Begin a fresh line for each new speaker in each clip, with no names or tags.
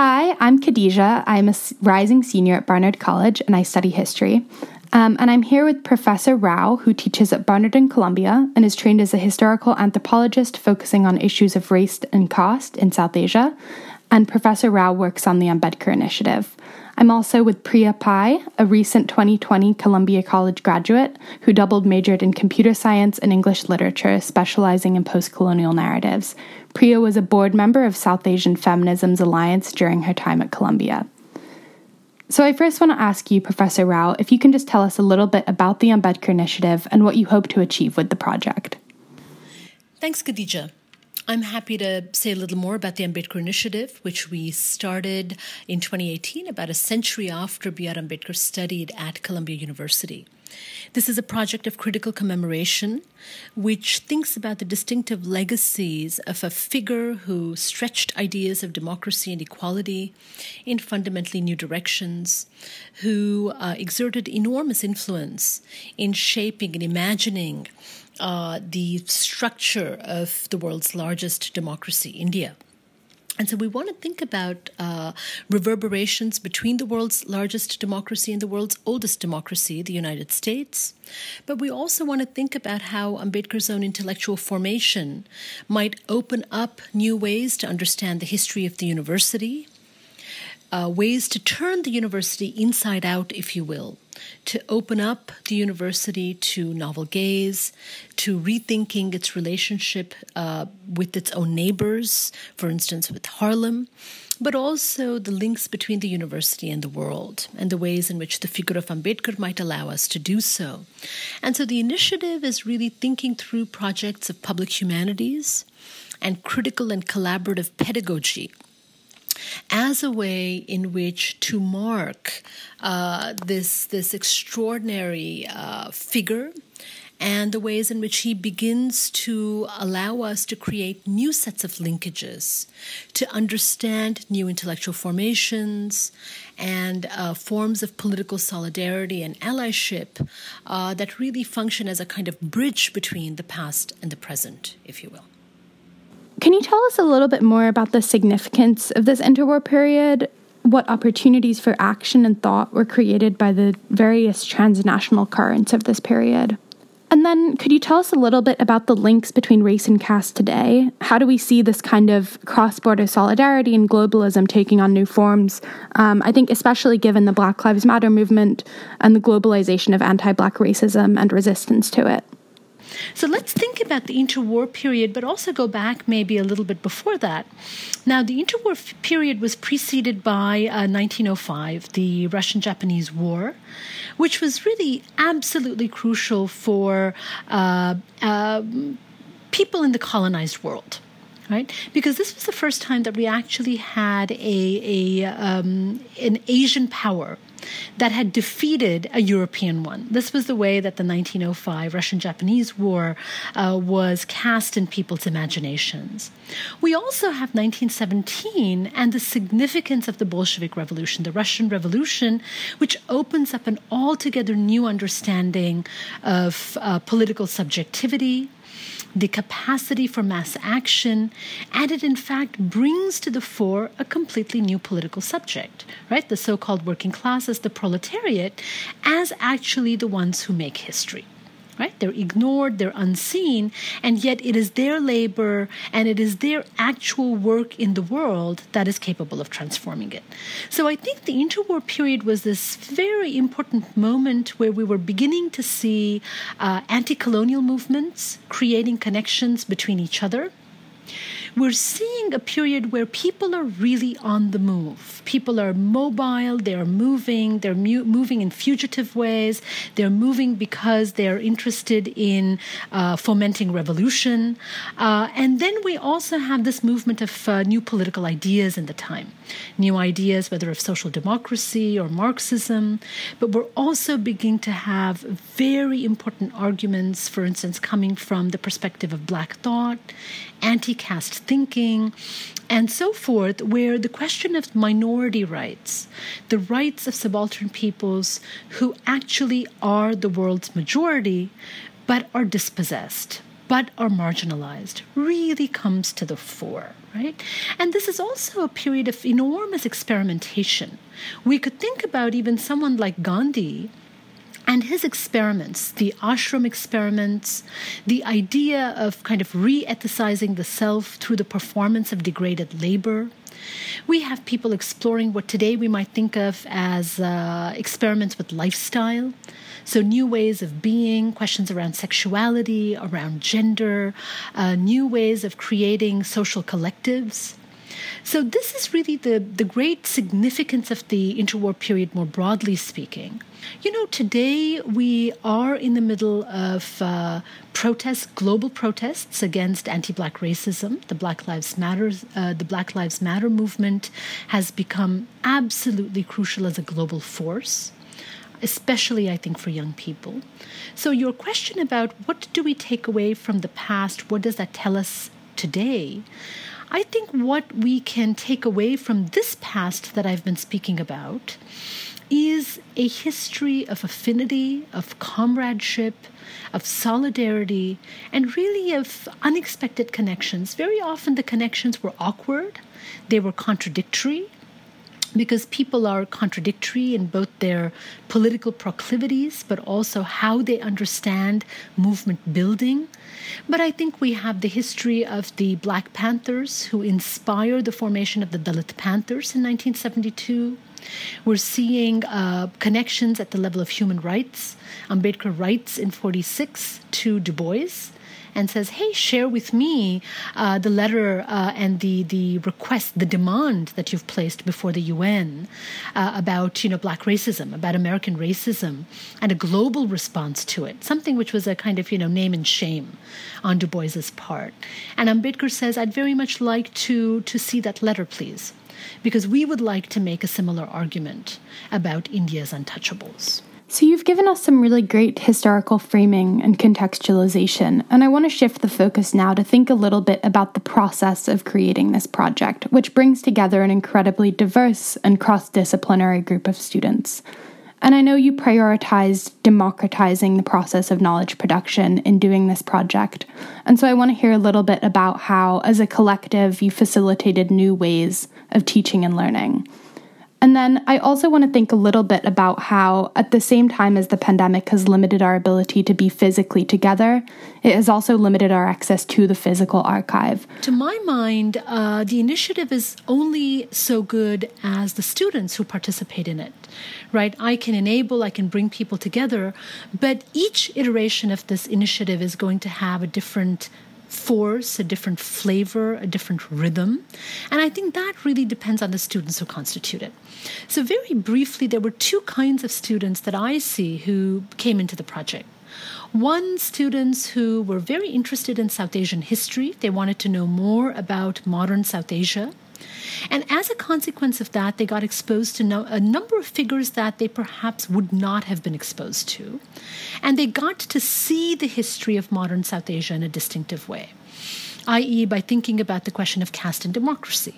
Hi, I'm Khadija. I'm a rising senior at Barnard College and I study history. Um, and I'm here with Professor Rao, who teaches at Barnard in Columbia and is trained as a historical anthropologist focusing on issues of race and caste in South Asia. And Professor Rao works on the Ambedkar Initiative. I'm also with Priya Pai, a recent 2020 Columbia College graduate who doubled majored in computer science and English literature, specializing in post colonial narratives. Priya was a board member of South Asian Feminism's Alliance during her time at Columbia. So, I first want to ask you, Professor Rao, if you can just tell us a little bit about the Ambedkar Initiative and what you hope to achieve with the project.
Thanks, Khadija. I'm happy to say a little more about the Ambedkar Initiative, which we started in 2018, about a century after B.R. Ambedkar studied at Columbia University. This is a project of critical commemoration which thinks about the distinctive legacies of a figure who stretched ideas of democracy and equality in fundamentally new directions, who uh, exerted enormous influence in shaping and imagining uh, the structure of the world's largest democracy, India. And so we want to think about uh, reverberations between the world's largest democracy and the world's oldest democracy, the United States. But we also want to think about how Ambedkar's own intellectual formation might open up new ways to understand the history of the university, uh, ways to turn the university inside out, if you will, to open up the university to novel gaze, to rethinking its relationship uh, with its own neighbors, for instance, with Harlem, but also the links between the university and the world and the ways in which the figure of Ambedkar might allow us to do so. And so the initiative is really thinking through projects of public humanities and critical and collaborative pedagogy as a way in which to mark uh, this this extraordinary uh, figure and the ways in which he begins to allow us to create new sets of linkages, to understand new intellectual formations and uh, forms of political solidarity and allyship uh, that really function as a kind of bridge between the past and the present, if you will.
Can you tell us a little bit more about the significance of this interwar period? What opportunities for action and thought were created by the various transnational currents of this period? And then, could you tell us a little bit about the links between race and caste today? How do we see this kind of cross border solidarity and globalism taking on new forms? Um, I think, especially given the Black Lives Matter movement and the globalization of anti Black racism and resistance to it.
So let's think about the interwar period, but also go back maybe a little bit before that. Now, the interwar f- period was preceded by uh, 1905, the Russian Japanese War, which was really absolutely crucial for uh, uh, people in the colonized world right? Because this was the first time that we actually had a, a um, an Asian power that had defeated a European one. This was the way that the 1905 Russian Japanese War uh, was cast in people's imaginations. We also have 1917 and the significance of the Bolshevik Revolution, the Russian Revolution, which opens up an altogether new understanding of uh, political subjectivity, the capacity for mass action, and it in fact brings to the fore a completely new political subject, right? The so called working classes, the proletariat, as actually the ones who make history right? They're ignored, they're unseen, and yet it is their labor and it is their actual work in the world that is capable of transforming it. So I think the interwar period was this very important moment where we were beginning to see uh, anti colonial movements creating connections between each other we're seeing a period where people are really on the move. People are mobile, they're moving, they're mu- moving in fugitive ways, they're moving because they're interested in uh, fomenting revolution. Uh, and then we also have this movement of uh, new political ideas in the time. New ideas, whether of social democracy or Marxism, but we're also beginning to have very important arguments, for instance, coming from the perspective of black thought, anti caste thinking, and so forth, where the question of minority rights, the rights of subaltern peoples who actually are the world's majority but are dispossessed but are marginalized really comes to the fore, right? And this is also a period of enormous experimentation. We could think about even someone like Gandhi and his experiments, the ashram experiments, the idea of kind of re ethicizing the self through the performance of degraded labor. We have people exploring what today we might think of as uh, experiments with lifestyle. So, new ways of being, questions around sexuality, around gender, uh, new ways of creating social collectives. So, this is really the, the great significance of the interwar period, more broadly speaking. You know, today we are in the middle of uh, protests, global protests against anti-black racism. The Black Lives Matter, uh, the Black Lives Matter movement has become absolutely crucial as a global force especially I think for young people. So, your question about what do we take away from the past, what does that tell us today? I think what we can take away from this past that I've been speaking about is a history of affinity, of comradeship, of solidarity, and really of unexpected connections. Very often the connections were awkward, they were contradictory, because people are contradictory in both their political proclivities, but also how they understand movement building. But I think we have the history of the Black Panthers who inspired the formation of the Dalit Panthers in 1972. We're seeing uh, connections at the level of human rights. Ambedkar writes in 46 to Du Bois and says, "Hey, share with me uh, the letter uh, and the the request, the demand that you've placed before the UN uh, about you know black racism, about American racism, and a global response to it. Something which was a kind of you know name and shame on Du Bois's part. And Ambedkar says, "I'd very much like to to see that letter, please." Because we would like to make a similar argument about India's untouchables.
So, you've given us some really great historical framing and contextualization, and I want to shift the focus now to think a little bit about the process of creating this project, which brings together an incredibly diverse and cross disciplinary group of students. And I know you prioritized democratizing the process of knowledge production in doing this project. And so I want to hear a little bit about how, as a collective, you facilitated new ways of teaching and learning. And then I also want to think a little bit about how, at the same time as the pandemic has limited our ability to be physically together, it has also limited our access to the physical archive.
To my mind, uh, the initiative is only so good as the students who participate in it, right? I can enable, I can bring people together, but each iteration of this initiative is going to have a different force, a different flavor, a different rhythm. And I think that really depends on the students who constitute it. So, very briefly, there were two kinds of students that I see who came into the project. One, students who were very interested in South Asian history. They wanted to know more about modern South Asia. And as a consequence of that, they got exposed to no, a number of figures that they perhaps would not have been exposed to. And they got to see the history of modern South Asia in a distinctive way, i.e., by thinking about the question of caste and democracy,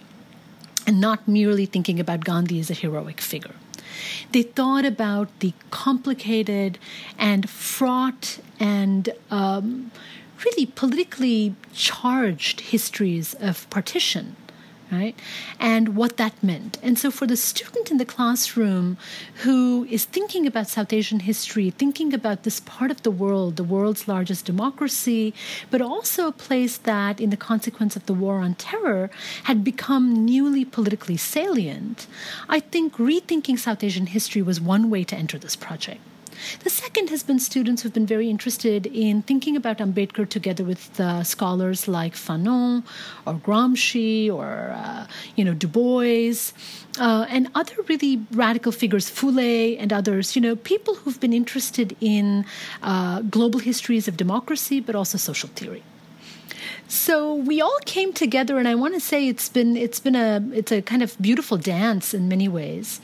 and not merely thinking about Gandhi as a heroic figure. They thought about the complicated and fraught and um, really politically charged histories of partition right? And what that meant. And so, for the student in the classroom who is thinking about South Asian history, thinking about this part of the world, the world's largest democracy, but also a place that, in the consequence of the war on terror, had become newly politically salient, I think rethinking South Asian history was one way to enter this project. The second has been students who've been very interested in thinking about Ambedkar together with uh, scholars like Fanon or Gramsci or uh, you know Du Bois uh, and other really radical figures, Phule and others. You know, people who've been interested in uh, global histories of democracy, but also social theory. So we all came together, and I want to say it's been it's been a it's a kind of beautiful dance in many ways.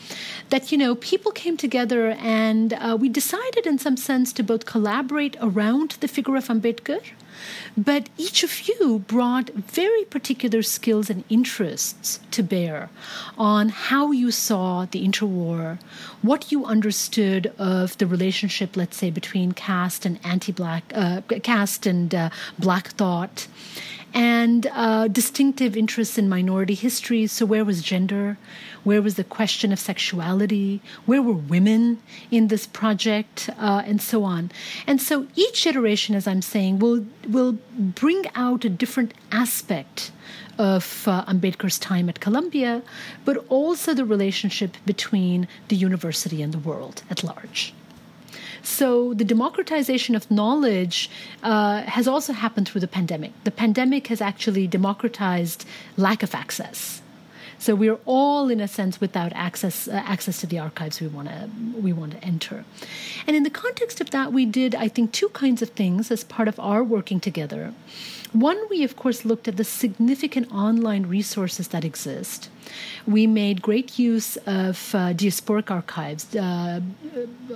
That you know people came together, and uh, we decided in some sense to both collaborate around the figure of Ambedkar But each of you brought very particular skills and interests to bear on how you saw the interwar, what you understood of the relationship, let's say, between caste and anti-black, uh, caste and uh, black thought, and uh, distinctive interests in minority histories. So, where was gender? Where was the question of sexuality? Where were women in this project? Uh, and so on. And so, each iteration, as I'm saying, will, will bring out a different aspect of uh, Ambedkar's time at Columbia, but also the relationship between the university and the world at large. So the democratization of knowledge uh, has also happened through the pandemic. The pandemic has actually democratized lack of access. So we're all, in a sense, without access uh, access to the archives we want to we want to enter. And in the context of that, we did, I think, two kinds of things as part of our working together. One, we of course looked at the significant online resources that exist. We made great use of uh, diasporic archives, uh,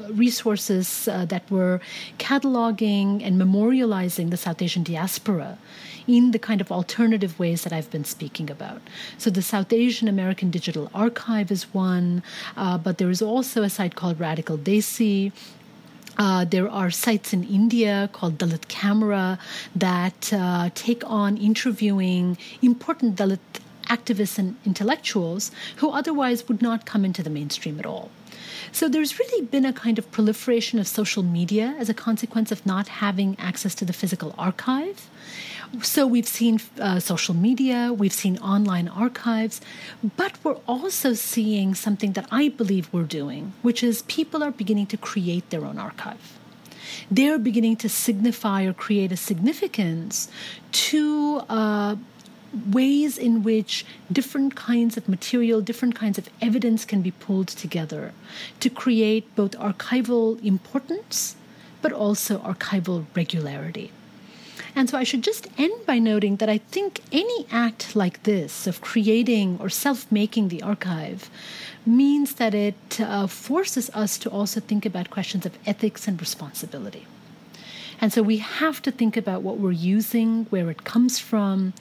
resources uh, that were cataloging and memorializing the South Asian diaspora in the kind of alternative ways that I've been speaking about. So, the South Asian American Digital Archive is one, uh, but there is also a site called Radical Desi uh, there are sites in India called Dalit Camera that uh, take on interviewing important Dalit activists and intellectuals who otherwise would not come into the mainstream at all. So there's really been a kind of proliferation of social media as a consequence of not having access to the physical archive. So we've seen uh, social media, we've seen online archives, but we're also seeing something that I believe we're doing, which is people are beginning to create their own archive. They're beginning to signify or create a significance to uh, ways in which different kinds of material, different kinds of evidence can be pulled together to create both archival importance but also archival regularity. And so I should just end by noting that I think any act like this of creating or self making the archive means that it uh, forces us to also think about questions of ethics and responsibility. And so we have to think about what we're using, where it comes from,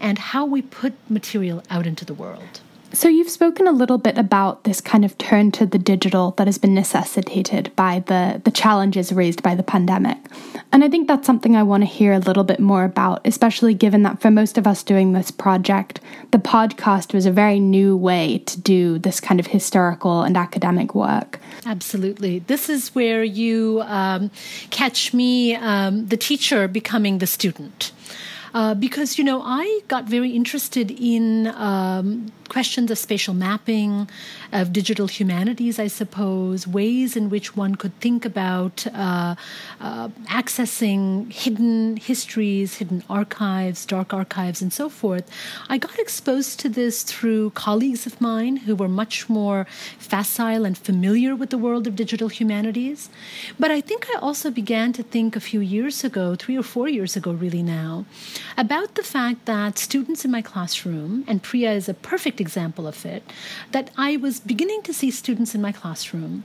and how we put material out into the world.
So, you've spoken a little bit about this kind of turn to the digital that has been necessitated by the, the challenges raised by the pandemic. And I think that's something I want to hear a little bit more about, especially given that for most of us doing this project, the podcast was a very new way to do this kind of historical and academic work.
Absolutely. This is where you um, catch me, um, the teacher, becoming the student. Uh, because, you know, I got very interested in um, questions of spatial mapping, of digital humanities, I suppose, ways in which one could think about uh, uh, accessing hidden histories, hidden archives, dark archives, and so forth. I got exposed to this through colleagues of mine who were much more facile and familiar with the world of digital humanities. But I think I also began to think a few years ago, three or four years ago, really now, about the fact that students in my classroom, and Priya is a perfect example of it, that I was beginning to see students in my classroom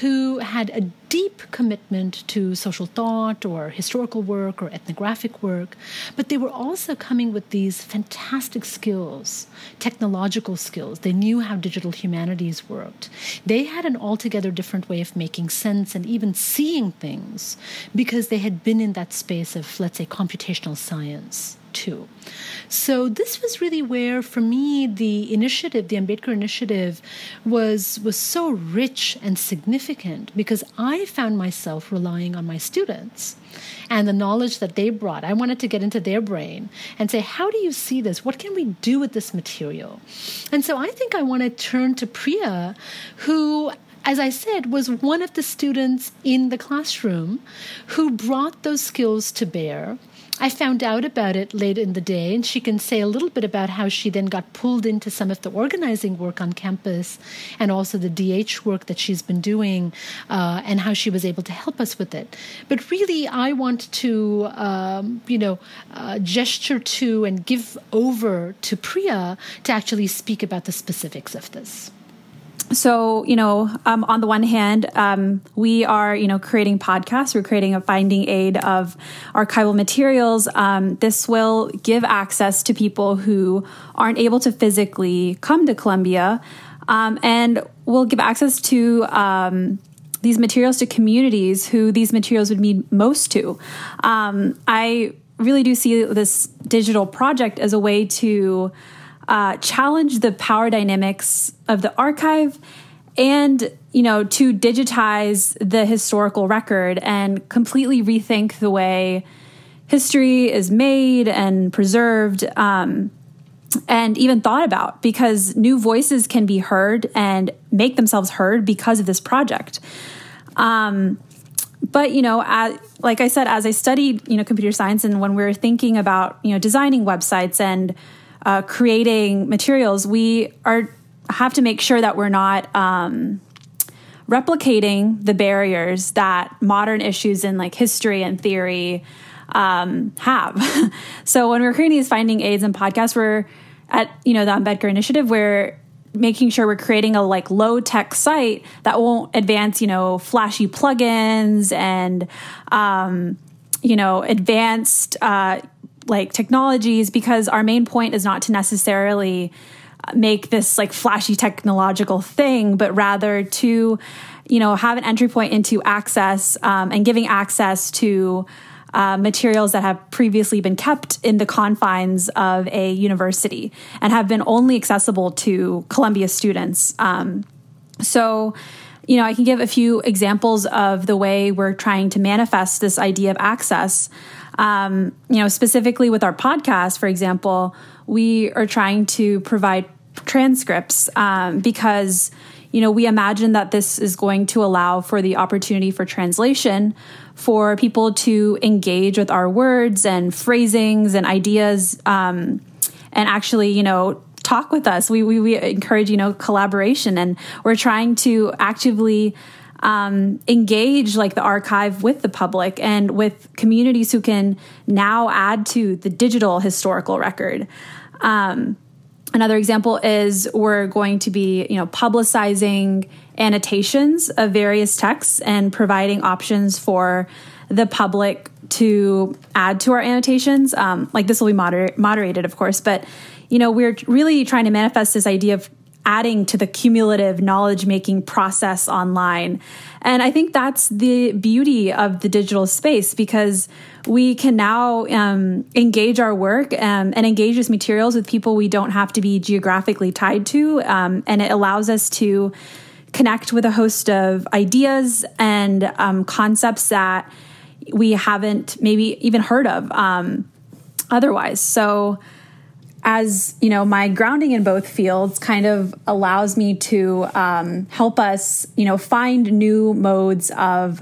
who had a deep commitment to social thought or historical work or ethnographic work, but they were also coming with these fantastic skills, technological skills. They knew how digital humanities worked. They had an altogether different way of making sense and even seeing things because they had been in that space of, let's say, computational science too. So this was really where, for me, the initiative, the Ambedkar initiative, was was so rich and significant because I found myself relying on my students and the knowledge that they brought. I wanted to get into their brain and say, how do you see this? What can we do with this material? And so I think I want to turn to Priya, who as I said, was one of the students in the classroom who brought those skills to bear I found out about it late in the day, and she can say a little bit about how she then got pulled into some of the organizing work on campus and also the DH work that she's been doing uh, and how she was able to help us with it. But really, I want to, um, you know, uh, gesture to and give over to Priya to actually speak about the specifics of this.
So you know um, on the one hand um, we are you know creating podcasts. We're creating a finding aid of archival materials. Um, this will give access to people who aren't able to physically come to columbia um, and will give access to um, these materials to communities who these materials would mean most to. Um, i really do see this digital project as a way to uh, challenge the power dynamics of the archive and you know to digitize the historical record and completely rethink the way history is made and preserved um, and even thought about because new voices can be heard and make themselves heard because of this project. Um, but you know as, like i said as i studied you know computer science and when we were thinking about you know designing websites and uh, creating materials, we are have to make sure that we're not um, replicating the barriers that modern issues in like history and theory um, have. so when we're creating these finding aids and podcasts, we're at you know the Ambedkar Initiative, we're making sure we're creating a like low tech site that won't advance you know flashy plugins and um, you know advanced uh, like technologies because our main point is not to necessarily make this like flashy technological thing, but rather to, you know, have an entry point into access um, and giving access to uh, materials that have previously been kept in the confines of a university and have been only accessible to Columbia students. Um, so, you know, I can give a few examples of the way we're trying to manifest this idea of access. Um, you know, specifically with our podcast, for example, we are trying to provide transcripts um, because you know we imagine that this is going to allow for the opportunity for translation for people to engage with our words and phrasings and ideas um, and actually you know talk with us we, we, we encourage you know collaboration and we're trying to actively um, engage like the archive with the public and with communities who can now add to the digital historical record. Um, another example is we're going to be, you know, publicizing annotations of various texts and providing options for the public to add to our annotations. Um, like this will be moder- moderated, of course, but you know, we're really trying to manifest this idea of adding to the cumulative knowledge making process online. And I think that's the beauty of the digital space because we can now um, engage our work um, and engage with materials with people we don't have to be geographically tied to. Um, and it allows us to connect with a host of ideas and um, concepts that we haven't maybe even heard of um, otherwise. So, as you know my grounding in both fields kind of allows me to um, help us you know find new modes of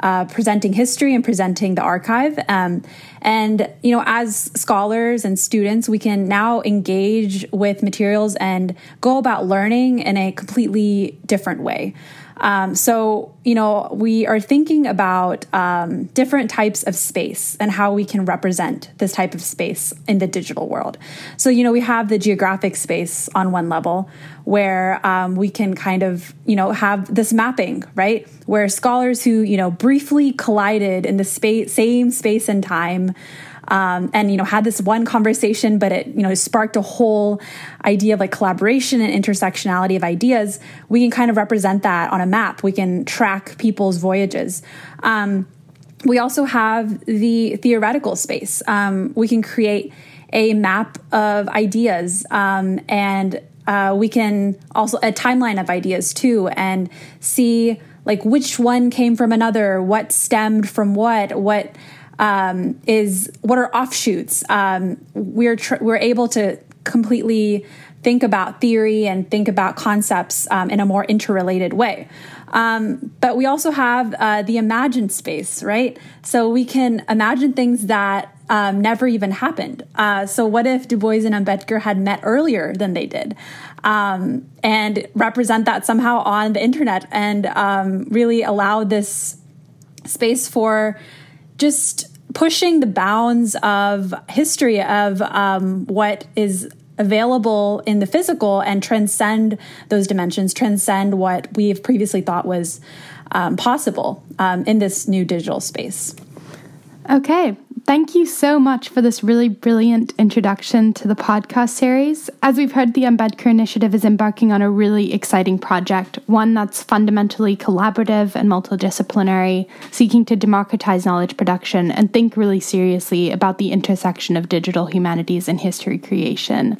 uh, presenting history and presenting the archive. Um, and you know as scholars and students we can now engage with materials and go about learning in a completely different way um, so, you know, we are thinking about um, different types of space and how we can represent this type of space in the digital world. So, you know, we have the geographic space on one level where um, we can kind of, you know, have this mapping, right? Where scholars who, you know, briefly collided in the space, same space and time um, and you know had this one conversation but it you know sparked a whole idea of like collaboration and intersectionality of ideas. We can kind of represent that on a map. We can track people's voyages. Um, we also have the theoretical space. Um, we can create a map of ideas um, and uh, we can also a timeline of ideas too and see like which one came from another what stemmed from what what um, is what are offshoots. Um, we're tr- we're able to completely think about theory and think about concepts um, in a more interrelated way. Um, but we also have uh, the imagined space, right? So we can imagine things that um, never even happened. Uh, so what if Du Bois and Ambedkar had met earlier than they did? Um, and represent that somehow on the internet and um, really allow this space for just pushing the bounds of history of um, what is available in the physical and transcend those dimensions, transcend what we have previously thought was um, possible um, in this new digital space.
Okay, thank you so much for this really brilliant introduction to the podcast series. As we've heard, the Ambedkar Initiative is embarking on a really exciting project, one that's fundamentally collaborative and multidisciplinary, seeking to democratize knowledge production and think really seriously about the intersection of digital humanities and history creation.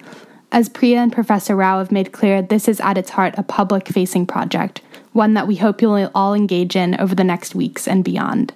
As Priya and Professor Rao have made clear, this is at its heart a public facing project, one that we hope you'll all engage in over the next weeks and beyond.